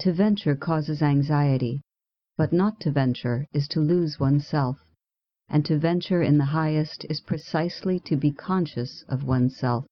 To venture causes anxiety, but not to venture is to lose oneself, and to venture in the highest is precisely to be conscious of oneself.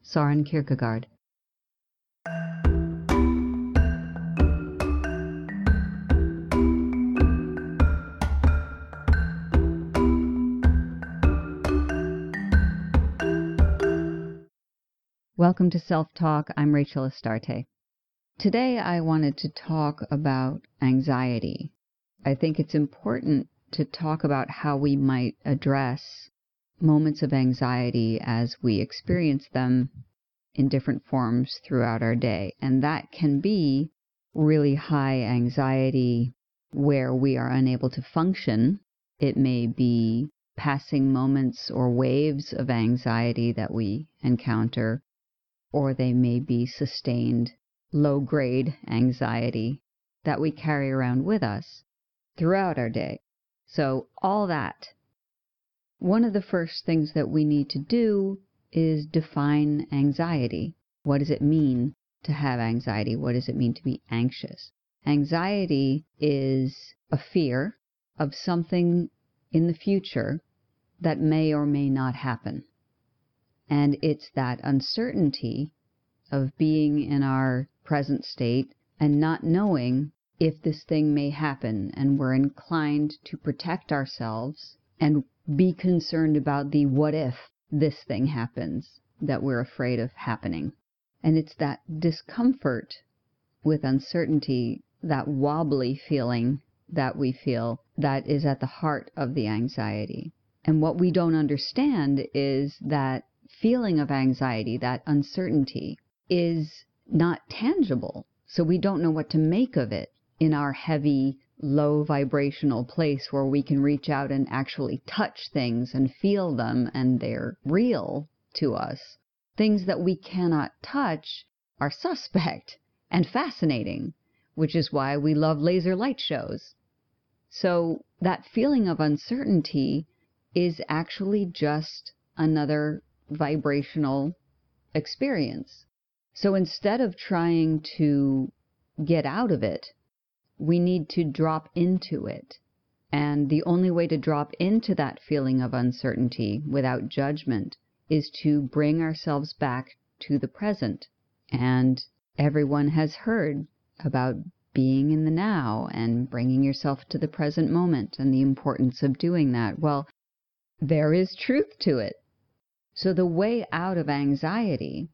Soren Kierkegaard. Welcome to Self Talk. I'm Rachel Astarte. Today I wanted to talk about anxiety. I think it's important to talk about how we might address moments of anxiety as we experience them in different forms throughout our day. And that can be really high anxiety where we are unable to function. It may be passing moments or waves of anxiety that we encounter or they may be sustained low grade anxiety that we carry around with us throughout our day. So, all that. One of the first things that we need to do is define anxiety. What does it mean to have anxiety? What does it mean to be anxious? Anxiety is a fear of something in the future that may or may not happen. And it's that uncertainty of being in our present state and not knowing if this thing may happen, and we're inclined to protect ourselves and be concerned about the what if this thing happens that we're afraid of happening. And it's that discomfort with uncertainty, that wobbly feeling that we feel, that is at the heart of the anxiety. And what we don't understand is that feeling of anxiety, that uncertainty, is not tangible. So we don't know what to make of it in our heavy, low vibrational place where we can reach out and actually touch things and feel them and they're real to us. Things that we cannot touch are suspect and fascinating, which is why we love laser light shows. So that feeling of uncertainty is actually just another vibrational experience. So instead of trying to get out of it, we need to drop into it. And the only way to drop into that feeling of uncertainty without judgment is to bring ourselves back to the present. And everyone has heard about being in the now and bringing yourself to the present moment and the importance of doing that. Well, there is truth to it. So the way out of anxiety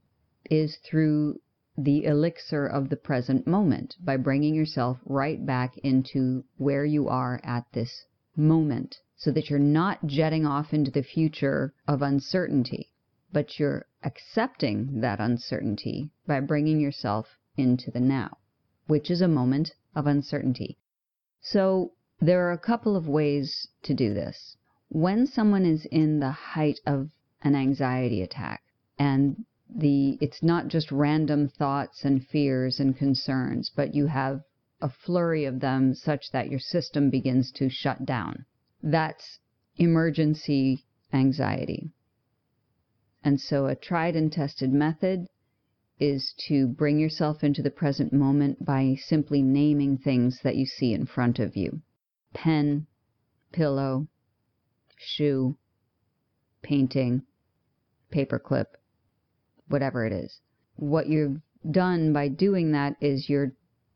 is through the elixir of the present moment by bringing yourself right back into where you are at this moment so that you're not jetting off into the future of uncertainty, but you're accepting that uncertainty by bringing yourself into the now, which is a moment of uncertainty. So there are a couple of ways to do this. When someone is in the height of an anxiety attack. And the it's not just random thoughts and fears and concerns, but you have a flurry of them such that your system begins to shut down. That's emergency anxiety. And so a tried and tested method is to bring yourself into the present moment by simply naming things that you see in front of you. Pen, pillow, shoe, painting, paperclip, whatever it is. What you've done by doing that is you're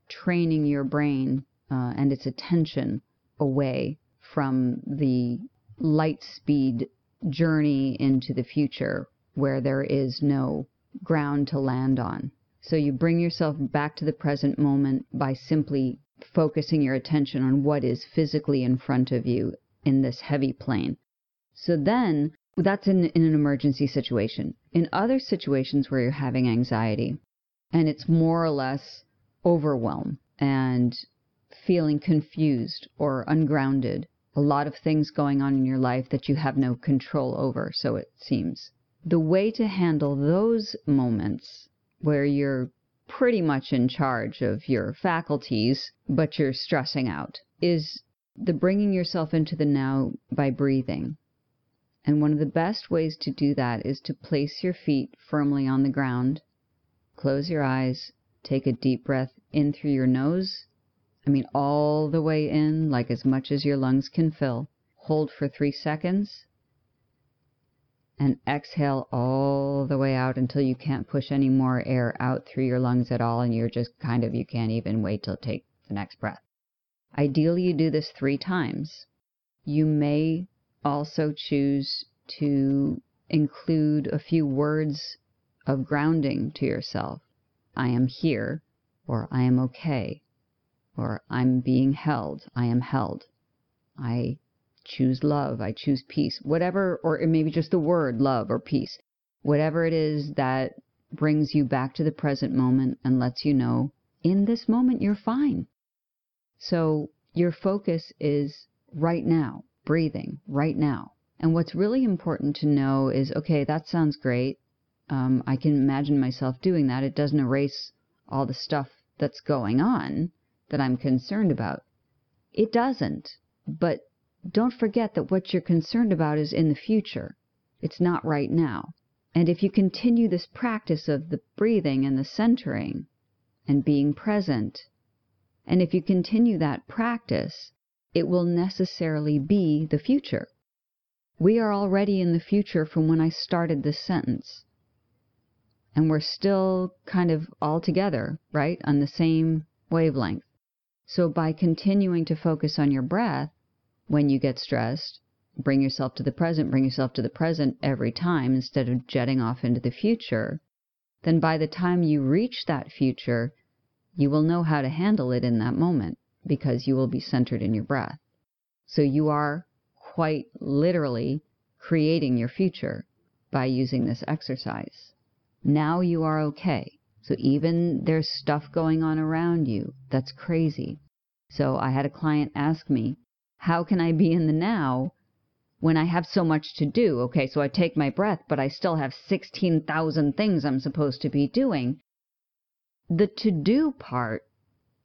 training your brain uh, and its attention away from the light speed journey into the future where there is no ground to land on. So you bring yourself back to the present moment by simply focusing your attention on what is physically in front of you in this heavy plane. So then that's in, in an emergency situation. In other situations where you're having anxiety and it's more or less overwhelm and feeling confused or ungrounded, a lot of things going on in your life that you have no control over, so it seems. The way to handle those moments where you're pretty much in charge of your faculties, but you're stressing out, is the bringing yourself into the now by breathing. And one of the best ways to do that is to place your feet firmly on the ground, close your eyes, take a deep breath in through your nose. I mean, all the way in, like as much as your lungs can fill. Hold for three seconds. And exhale all the way out until you can't push any more air out through your lungs at all. And you're just kind of, you can't even wait till take the next breath. Ideally, you do this three times. You may also choose to include a few words of grounding to yourself. I am here, or I am okay, or I'm being held, I am held. I choose love, I choose peace, whatever, or maybe just the word love or peace, whatever it is that brings you back to the present moment and lets you know in this moment you're fine. So your focus is right now, breathing right now. And what's really important to know is okay, that sounds great. Um, I can imagine myself doing that. It doesn't erase all the stuff that's going on that I'm concerned about. It doesn't. But don't forget that what you're concerned about is in the future. It's not right now. And if you continue this practice of the breathing and the centering and being present, and if you continue that practice, it will necessarily be the future. We are already in the future from when I started this sentence. And we're still kind of all together, right, on the same wavelength. So by continuing to focus on your breath when you get stressed, bring yourself to the present, bring yourself to the present every time instead of jetting off into the future, then by the time you reach that future, you will know how to handle it in that moment because you will be centered in your breath. So you are quite literally creating your future by using this exercise. Now you are okay. So even there's stuff going on around you that's crazy. So I had a client ask me, how can I be in the now when I have so much to do? Okay, so I take my breath, but I still have 16,000 things I'm supposed to be doing. The to do part,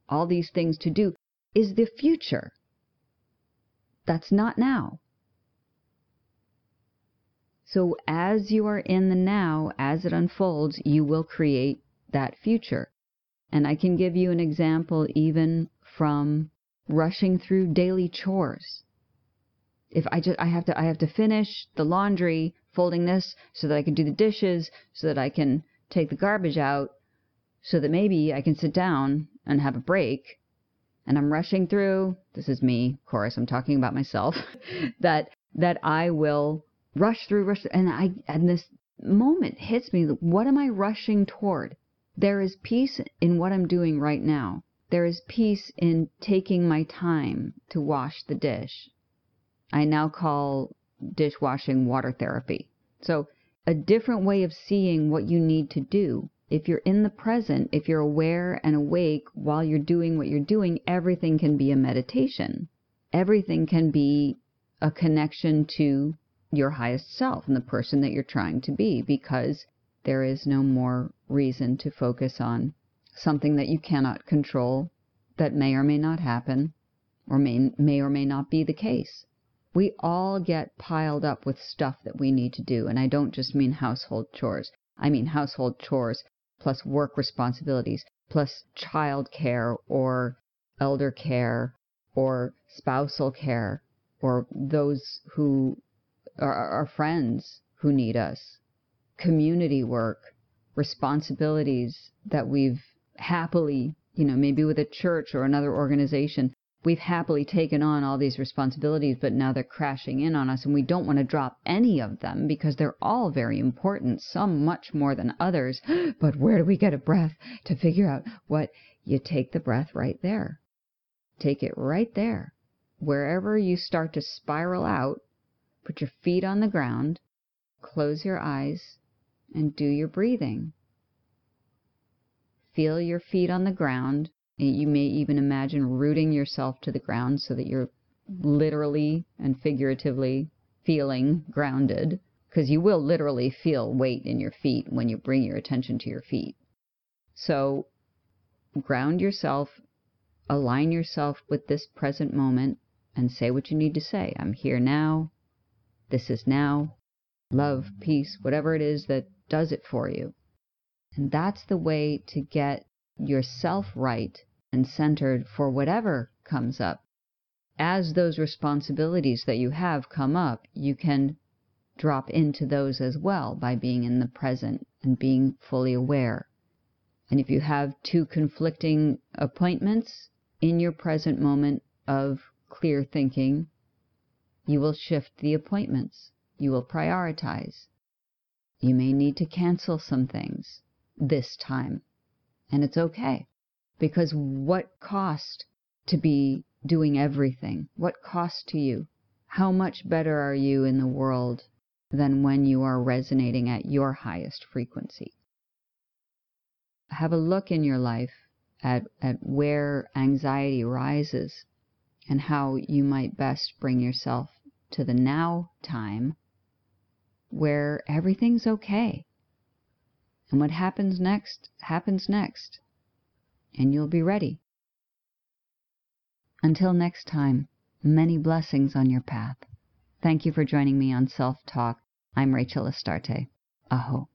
all these things to do, is the future. That's not now. So as you are in the now, as it unfolds, you will create that future. And I can give you an example even from rushing through daily chores. If I just I have to I have to finish the laundry, folding this so that I can do the dishes, so that I can take the garbage out, so that maybe I can sit down and have a break and I'm rushing through, this is me, of course, I'm talking about myself, that that I will rush through, rush through, and I and this moment hits me, what am I rushing toward? There is peace in what I'm doing right now. There is peace in taking my time to wash the dish. I now call dishwashing water therapy. So, a different way of seeing what you need to do if you're in the present, if you're aware and awake while you're doing what you're doing, everything can be a meditation. Everything can be a connection to your highest self and the person that you're trying to be because there is no more reason to focus on something that you cannot control that may or may not happen or may, may or may not be the case. We all get piled up with stuff that we need to do. And I don't just mean household chores. I mean household chores plus work responsibilities, plus child care or elder care or spousal care or those who are our friends who need us, community work, responsibilities that we've happily, you know, maybe with a church or another organization, we've happily taken on all these responsibilities, but now they're crashing in on us, and we don't want to drop any of them because they're all very important, some much more than others. But where do we get a breath to figure out what? You take the breath right there. Take it right there. Wherever you start to spiral out, put your feet on the ground, close your eyes, and do your breathing. Feel your feet on the ground you may even imagine rooting yourself to the ground so that you're literally and figuratively feeling grounded, because you will literally feel weight in your feet when you bring your attention to your feet. So ground yourself, align yourself with this present moment, and say what you need to say. I'm here now. This is now. Love, peace, whatever it is that does it for you. And that's the way to get yourself right and centered for whatever comes up, as those responsibilities that you have come up, you can drop into those as well by being in the present and being fully aware. And if you have two conflicting appointments in your present moment of clear thinking, you will shift the appointments. You will prioritize. You may need to cancel some things this time. And it's okay. Because what cost to be doing everything? What cost to you? How much better are you in the world than when you are resonating at your highest frequency? Have a look in your life at, at where anxiety rises and how you might best bring yourself to the now time where everything's okay. And what happens next happens next. And you'll be ready. Until next time, many blessings on your path. Thank you for joining me on Self Talk. I'm Rachel Astarte. Aho.